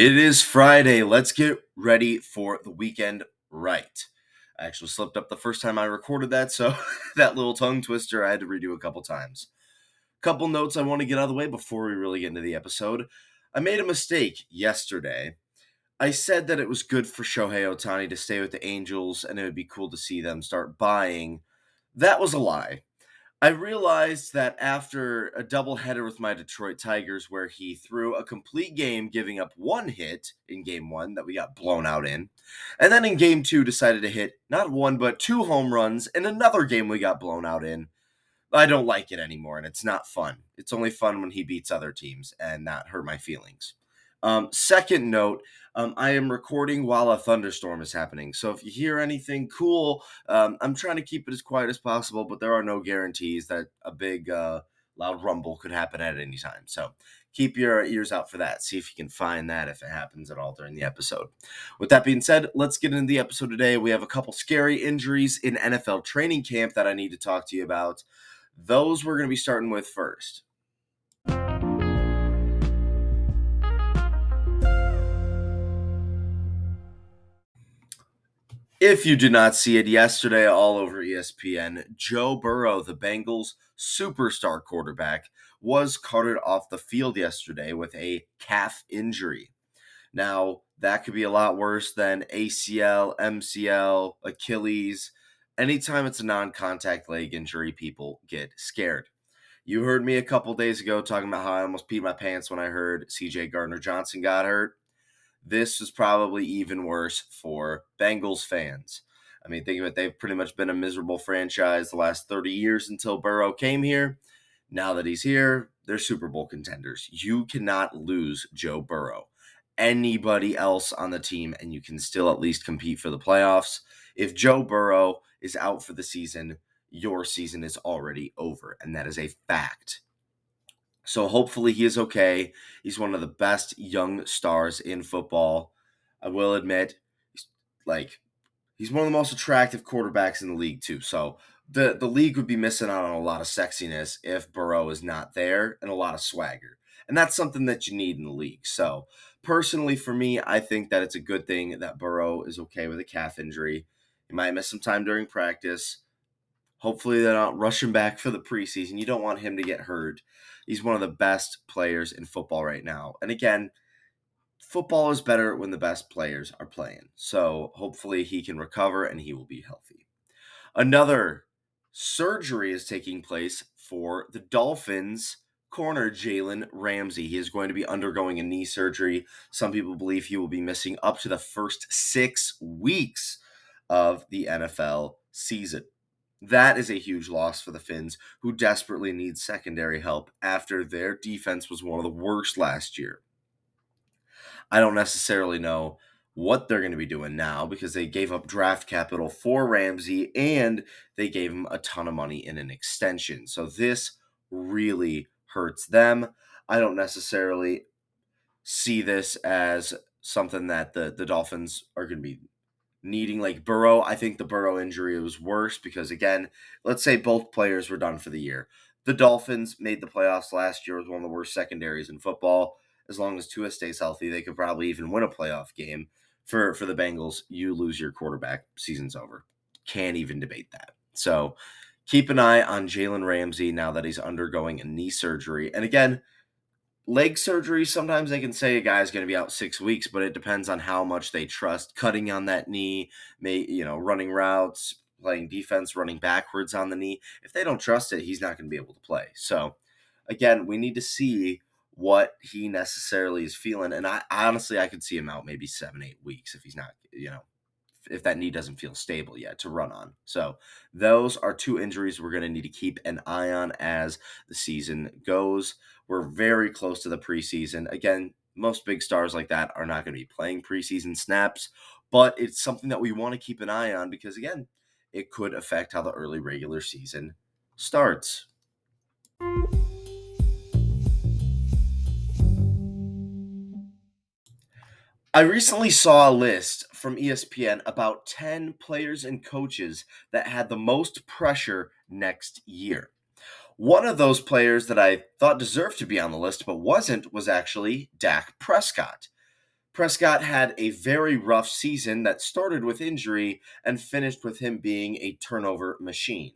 It is Friday. Let's get ready for the weekend right. I actually slipped up the first time I recorded that, so that little tongue twister I had to redo a couple times. Couple notes I want to get out of the way before we really get into the episode. I made a mistake yesterday. I said that it was good for Shohei Ohtani to stay with the Angels and it would be cool to see them start buying. That was a lie. I realized that after a doubleheader with my Detroit Tigers, where he threw a complete game, giving up one hit in game one that we got blown out in, and then in game two decided to hit not one but two home runs in another game we got blown out in. I don't like it anymore, and it's not fun. It's only fun when he beats other teams and not hurt my feelings. Um, second note, um, I am recording while a thunderstorm is happening. So if you hear anything cool, um, I'm trying to keep it as quiet as possible, but there are no guarantees that a big, uh, loud rumble could happen at any time. So keep your ears out for that. See if you can find that if it happens at all during the episode. With that being said, let's get into the episode today. We have a couple scary injuries in NFL training camp that I need to talk to you about. Those we're going to be starting with first. If you did not see it yesterday all over ESPN, Joe Burrow, the Bengals superstar quarterback, was carted off the field yesterday with a calf injury. Now, that could be a lot worse than ACL, MCL, Achilles. Anytime it's a non contact leg injury, people get scared. You heard me a couple days ago talking about how I almost peed my pants when I heard CJ Gardner Johnson got hurt this is probably even worse for Bengals fans. I mean, think of it, they've pretty much been a miserable franchise the last 30 years until Burrow came here. Now that he's here, they're Super Bowl contenders. You cannot lose Joe Burrow. Anybody else on the team, and you can still at least compete for the playoffs. If Joe Burrow is out for the season, your season is already over, and that is a fact. So hopefully he is okay. He's one of the best young stars in football. I will admit, he's like he's one of the most attractive quarterbacks in the league too. So the the league would be missing out on a lot of sexiness if Burrow is not there and a lot of swagger. And that's something that you need in the league. So personally for me, I think that it's a good thing that Burrow is okay with a calf injury. He might miss some time during practice. Hopefully they're not rushing back for the preseason. You don't want him to get hurt. He's one of the best players in football right now. And again, football is better when the best players are playing. So hopefully he can recover and he will be healthy. Another surgery is taking place for the Dolphins corner Jalen Ramsey. He is going to be undergoing a knee surgery. Some people believe he will be missing up to the first six weeks of the NFL season. That is a huge loss for the Fins, who desperately need secondary help after their defense was one of the worst last year. I don't necessarily know what they're going to be doing now because they gave up draft capital for Ramsey and they gave him a ton of money in an extension. So this really hurts them. I don't necessarily see this as something that the, the Dolphins are going to be needing like Burrow. I think the Burrow injury was worse because again, let's say both players were done for the year. The Dolphins made the playoffs last year with one of the worst secondaries in football. As long as Tua stays healthy, they could probably even win a playoff game. For for the Bengals, you lose your quarterback, season's over. Can't even debate that. So keep an eye on Jalen Ramsey now that he's undergoing a knee surgery. And again, leg surgery, sometimes they can say a guy's going to be out six weeks, but it depends on how much they trust cutting on that knee, may you know, running routes, playing defense, running backwards on the knee. If they don't trust it, he's not going to be able to play. So again, we need to see what he necessarily is feeling. And I honestly I could see him out maybe seven, eight weeks if he's not, you know, if that knee doesn't feel stable yet to run on. So those are two injuries we're going to need to keep an eye on as the season goes. We're very close to the preseason. Again, most big stars like that are not going to be playing preseason snaps, but it's something that we want to keep an eye on because again, it could affect how the early regular season starts. I recently saw a list from ESPN about 10 players and coaches that had the most pressure next year. One of those players that I thought deserved to be on the list but wasn't was actually Dak Prescott. Prescott had a very rough season that started with injury and finished with him being a turnover machine.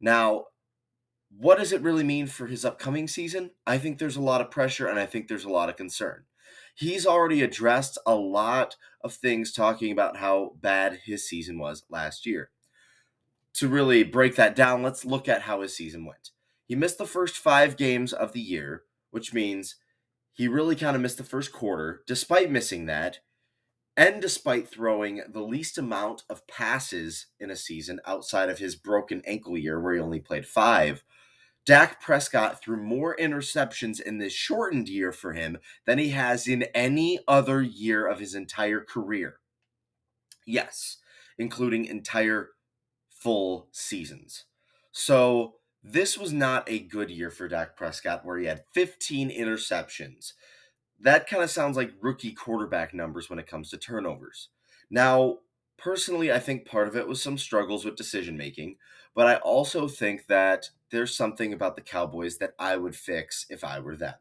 Now, what does it really mean for his upcoming season? I think there's a lot of pressure and I think there's a lot of concern. He's already addressed a lot of things talking about how bad his season was last year. To really break that down, let's look at how his season went. He missed the first five games of the year, which means he really kind of missed the first quarter. Despite missing that, and despite throwing the least amount of passes in a season outside of his broken ankle year, where he only played five, Dak Prescott threw more interceptions in this shortened year for him than he has in any other year of his entire career. Yes, including entire full seasons. So this was not a good year for Dak Prescott, where he had 15 interceptions. That kind of sounds like rookie quarterback numbers when it comes to turnovers. Now, personally, I think part of it was some struggles with decision making, but I also think that there's something about the Cowboys that I would fix if I were them.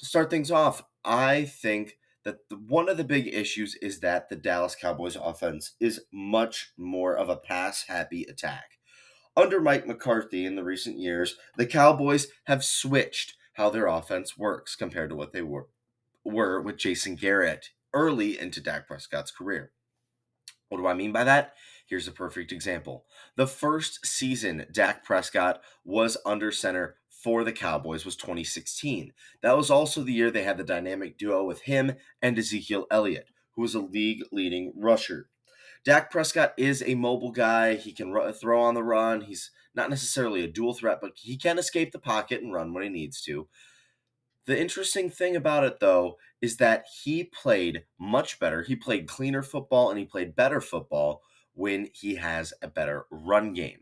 To start things off, I think that the, one of the big issues is that the Dallas Cowboys offense is much more of a pass happy attack. Under Mike McCarthy in the recent years, the Cowboys have switched how their offense works compared to what they were, were with Jason Garrett early into Dak Prescott's career. What do I mean by that? Here's a perfect example. The first season Dak Prescott was under center for the Cowboys was 2016. That was also the year they had the dynamic duo with him and Ezekiel Elliott, who was a league leading rusher. Dak Prescott is a mobile guy. He can throw on the run. He's not necessarily a dual threat, but he can escape the pocket and run when he needs to. The interesting thing about it, though, is that he played much better. He played cleaner football and he played better football when he has a better run game.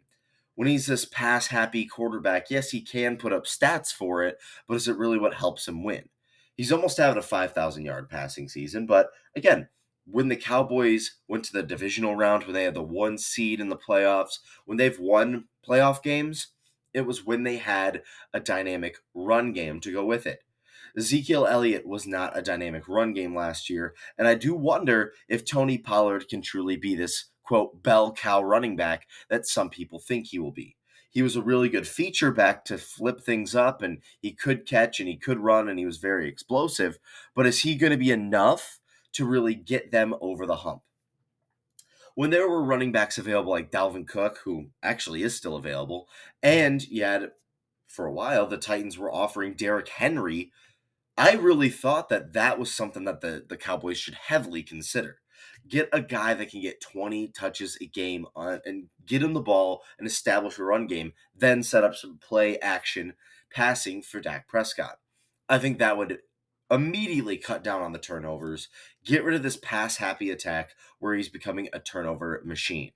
When he's this pass happy quarterback, yes, he can put up stats for it, but is it really what helps him win? He's almost having a 5,000 yard passing season, but again, when the Cowboys went to the divisional round, when they had the one seed in the playoffs, when they've won playoff games, it was when they had a dynamic run game to go with it. Ezekiel Elliott was not a dynamic run game last year, and I do wonder if Tony Pollard can truly be this quote bell cow running back that some people think he will be. He was a really good feature back to flip things up, and he could catch and he could run, and he was very explosive. But is he going to be enough to really get them over the hump. When there were running backs available like Dalvin Cook, who actually is still available, and had for a while the Titans were offering Derrick Henry, I really thought that that was something that the, the Cowboys should heavily consider. Get a guy that can get 20 touches a game on, and get him the ball and establish a run game, then set up some play action passing for Dak Prescott. I think that would immediately cut down on the turnovers, get rid of this pass happy attack where he's becoming a turnover machine.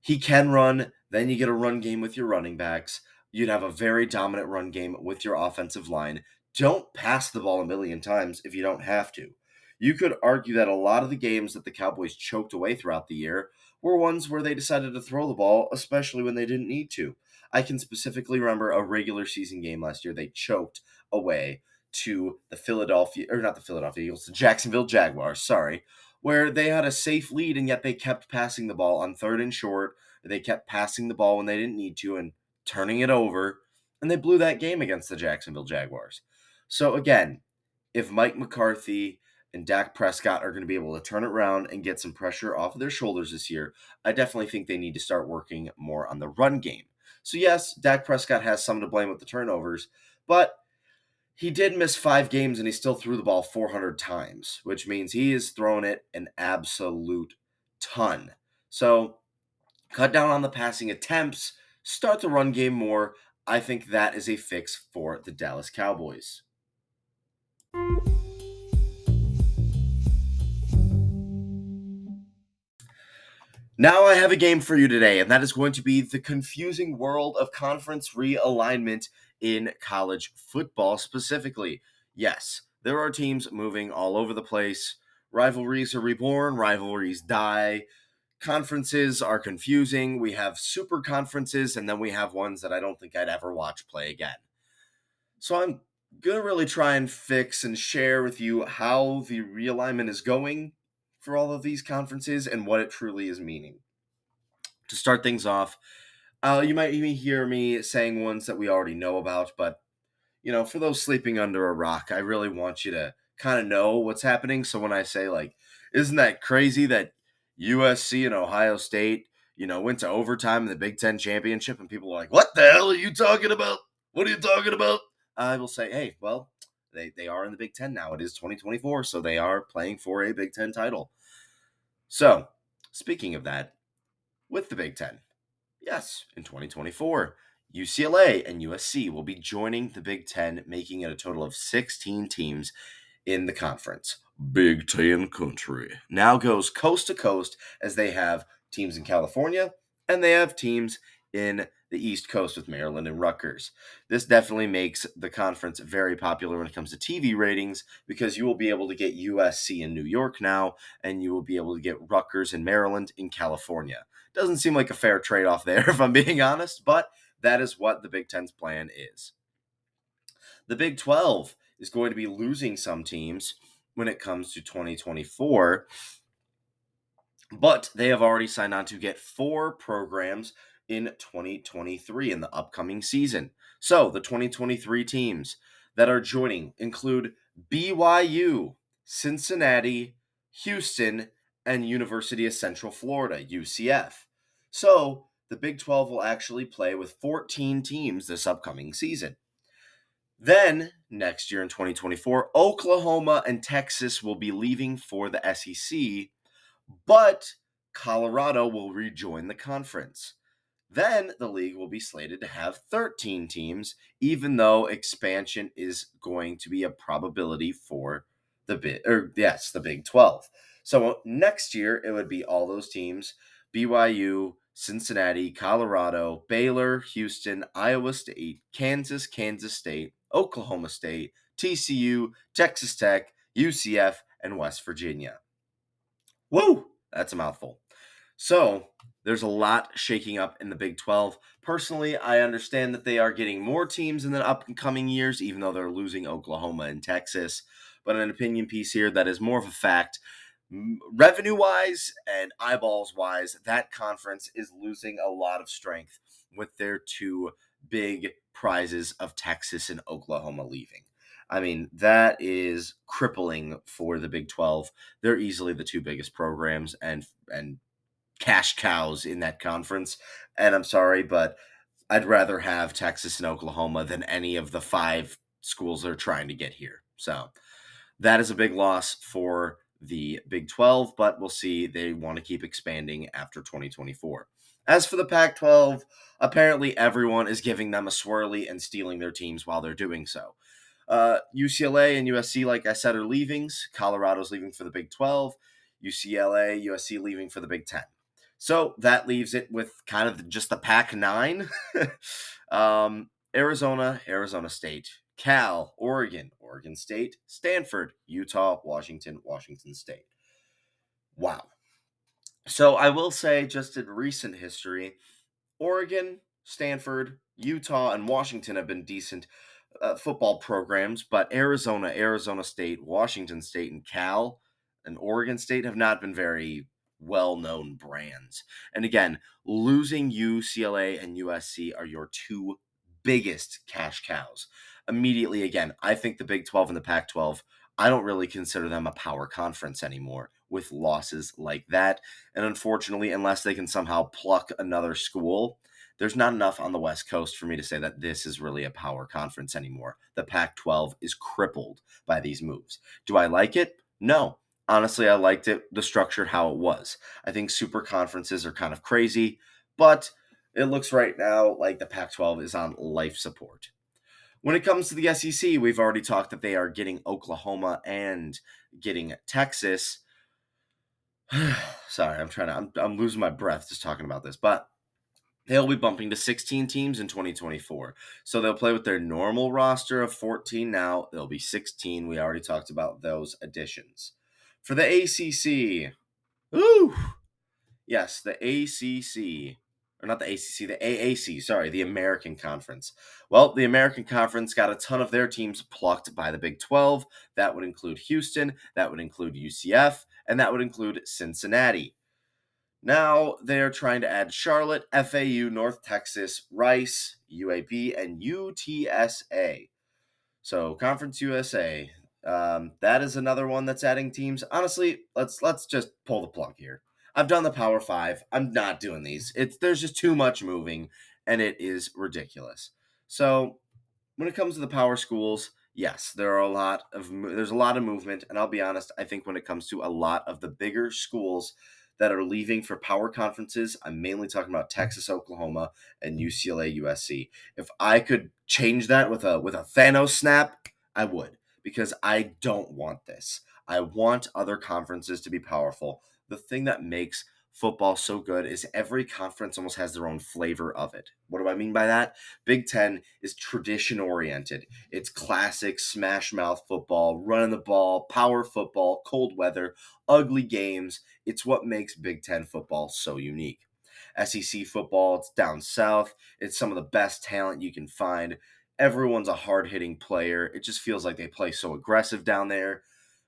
He can run, then you get a run game with your running backs. You'd have a very dominant run game with your offensive line. Don't pass the ball a million times if you don't have to. You could argue that a lot of the games that the Cowboys choked away throughout the year were ones where they decided to throw the ball, especially when they didn't need to. I can specifically remember a regular season game last year they choked away to the Philadelphia, or not the Philadelphia Eagles, the Jacksonville Jaguars, sorry, where they had a safe lead and yet they kept passing the ball on third and short. They kept passing the ball when they didn't need to and turning it over, and they blew that game against the Jacksonville Jaguars. So, again, if Mike McCarthy and Dak Prescott are going to be able to turn it around and get some pressure off of their shoulders this year, I definitely think they need to start working more on the run game. So, yes, Dak Prescott has some to blame with the turnovers, but he did miss five games and he still threw the ball 400 times, which means he is throwing it an absolute ton. So cut down on the passing attempts, start the run game more. I think that is a fix for the Dallas Cowboys. Now I have a game for you today, and that is going to be the confusing world of conference realignment in college football specifically. Yes, there are teams moving all over the place. Rivalries are reborn, rivalries die. Conferences are confusing. We have super conferences, and then we have ones that I don't think I'd ever watch play again. So I'm gonna really try and fix and share with you how the realignment is going for all of these conferences and what it truly is meaning. To start things off, uh, you might even hear me saying ones that we already know about, but you know, for those sleeping under a rock, I really want you to kind of know what's happening. So when I say like, isn't that crazy that USC and Ohio State, you know, went to overtime in the Big Ten championship, and people are like, "What the hell are you talking about? What are you talking about?" I will say, "Hey, well, they they are in the Big Ten now. It is 2024, so they are playing for a Big Ten title." So, speaking of that, with the Big Ten, yes, in 2024. UCLA and USC will be joining the Big Ten, making it a total of 16 teams in the conference. Big Ten country now goes coast to coast as they have teams in California and they have teams in the East Coast with Maryland and Rutgers. This definitely makes the conference very popular when it comes to TV ratings because you will be able to get USC in New York now, and you will be able to get Rutgers in Maryland in California. Doesn't seem like a fair trade off there, if I'm being honest, but that is what the Big Ten's plan is. The Big 12 is going to be losing some teams when it comes to 2024, but they have already signed on to get four programs in 2023 in the upcoming season. So the 2023 teams that are joining include BYU, Cincinnati, Houston, and University of Central Florida, UCF. So the Big 12 will actually play with 14 teams this upcoming season. Then, next year in 2024, Oklahoma and Texas will be leaving for the SEC, but Colorado will rejoin the conference. Then the league will be slated to have 13 teams, even though expansion is going to be a probability for the big or er, yes, the Big 12. So uh, next year it would be all those teams, BYU, Cincinnati, Colorado, Baylor, Houston, Iowa State, Kansas, Kansas State, Oklahoma State, TCU, Texas Tech, UCF, and West Virginia. Woo! That's a mouthful. So, there's a lot shaking up in the Big 12. Personally, I understand that they are getting more teams in the upcoming years, even though they're losing Oklahoma and Texas. But an opinion piece here that is more of a fact revenue wise and eyeballs wise, that conference is losing a lot of strength with their two big prizes of Texas and Oklahoma leaving. I mean, that is crippling for the Big 12. They're easily the two biggest programs and and cash cows in that conference. And I'm sorry, but I'd rather have Texas and Oklahoma than any of the five schools they're trying to get here. So that is a big loss for the Big 12, but we'll see. They want to keep expanding after 2024. As for the Pac 12, apparently everyone is giving them a swirly and stealing their teams while they're doing so. Uh, UCLA and USC, like I said, are leavings. Colorado's leaving for the Big 12. UCLA, USC leaving for the Big 10. So that leaves it with kind of just the Pac 9. um, Arizona, Arizona State, Cal, Oregon, Oregon State, Stanford, Utah, Washington, Washington State. Wow. So I will say, just in recent history, Oregon, Stanford, Utah, and Washington have been decent uh, football programs, but Arizona, Arizona State, Washington State, and Cal and Oregon State have not been very well known brands. And again, losing UCLA and USC are your two biggest cash cows immediately again, I think the Big 12 and the Pac 12, I don't really consider them a power conference anymore with losses like that. And unfortunately, unless they can somehow pluck another school, there's not enough on the West Coast for me to say that this is really a power conference anymore. The Pac 12 is crippled by these moves. Do I like it? No. Honestly, I liked it, the structure, how it was. I think super conferences are kind of crazy, but it looks right now like the Pac 12 is on life support. When it comes to the SEC, we've already talked that they are getting Oklahoma and getting Texas. Sorry, I'm trying to, I'm, I'm losing my breath just talking about this, but they'll be bumping to 16 teams in 2024. So they'll play with their normal roster of 14 now. There'll be 16. We already talked about those additions. For the ACC, ooh, yes, the ACC or not the ACC, the AAC, sorry, the American Conference. Well, the American Conference got a ton of their teams plucked by the Big 12. That would include Houston, that would include UCF, and that would include Cincinnati. Now they're trying to add Charlotte, FAU, North Texas, Rice, UAB, and UTSA. So Conference USA, um, that is another one that's adding teams. Honestly, let's let's just pull the plug here. I've done the Power Five. I'm not doing these. It's there's just too much moving, and it is ridiculous. So when it comes to the power schools, yes, there are a lot of there's a lot of movement, and I'll be honest. I think when it comes to a lot of the bigger schools that are leaving for power conferences, I'm mainly talking about Texas, Oklahoma, and UCLA, USC. If I could change that with a with a Thanos snap, I would because I don't want this. I want other conferences to be powerful. The thing that makes football so good is every conference almost has their own flavor of it. What do I mean by that? Big Ten is tradition oriented. It's classic smash mouth football, running the ball, power football, cold weather, ugly games. It's what makes Big Ten football so unique. SEC football, it's down south. It's some of the best talent you can find. Everyone's a hard hitting player. It just feels like they play so aggressive down there.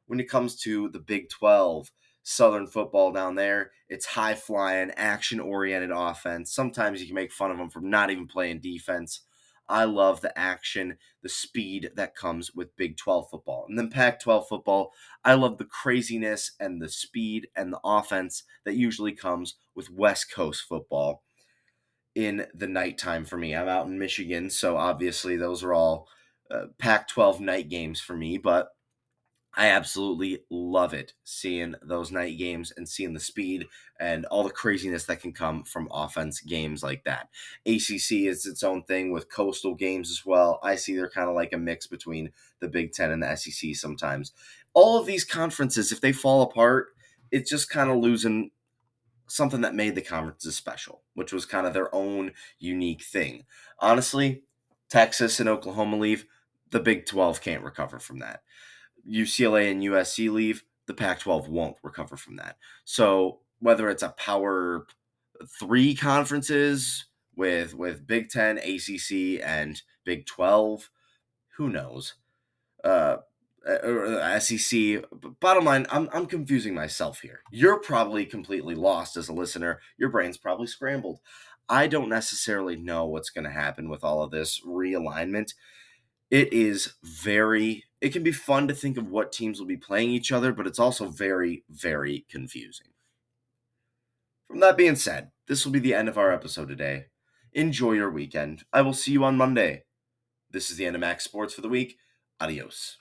When it comes to the Big 12, Southern football down there, it's high flying, action oriented offense. Sometimes you can make fun of them for not even playing defense. I love the action, the speed that comes with Big 12 football. And then Pac 12 football, I love the craziness and the speed and the offense that usually comes with West Coast football in the nighttime for me. I'm out in Michigan, so obviously those are all uh, Pac 12 night games for me, but I absolutely love it seeing those night games and seeing the speed and all the craziness that can come from offense games like that. ACC is its own thing with coastal games as well. I see they're kind of like a mix between the Big Ten and the SEC sometimes. All of these conferences, if they fall apart, it's just kind of losing something that made the conferences special, which was kind of their own unique thing. Honestly, Texas and Oklahoma leave, the Big 12 can't recover from that. UCLA and USC leave, the Pac 12 won't recover from that. So whether it's a power three conferences with with Big Ten, ACC, and Big 12, who knows? Uh, or SEC. Bottom line, I'm, I'm confusing myself here. You're probably completely lost as a listener. Your brain's probably scrambled. I don't necessarily know what's going to happen with all of this realignment. It is very it can be fun to think of what teams will be playing each other, but it's also very, very confusing. From that being said, this will be the end of our episode today. Enjoy your weekend. I will see you on Monday. This is the end of Max'd Sports for the week. Adios.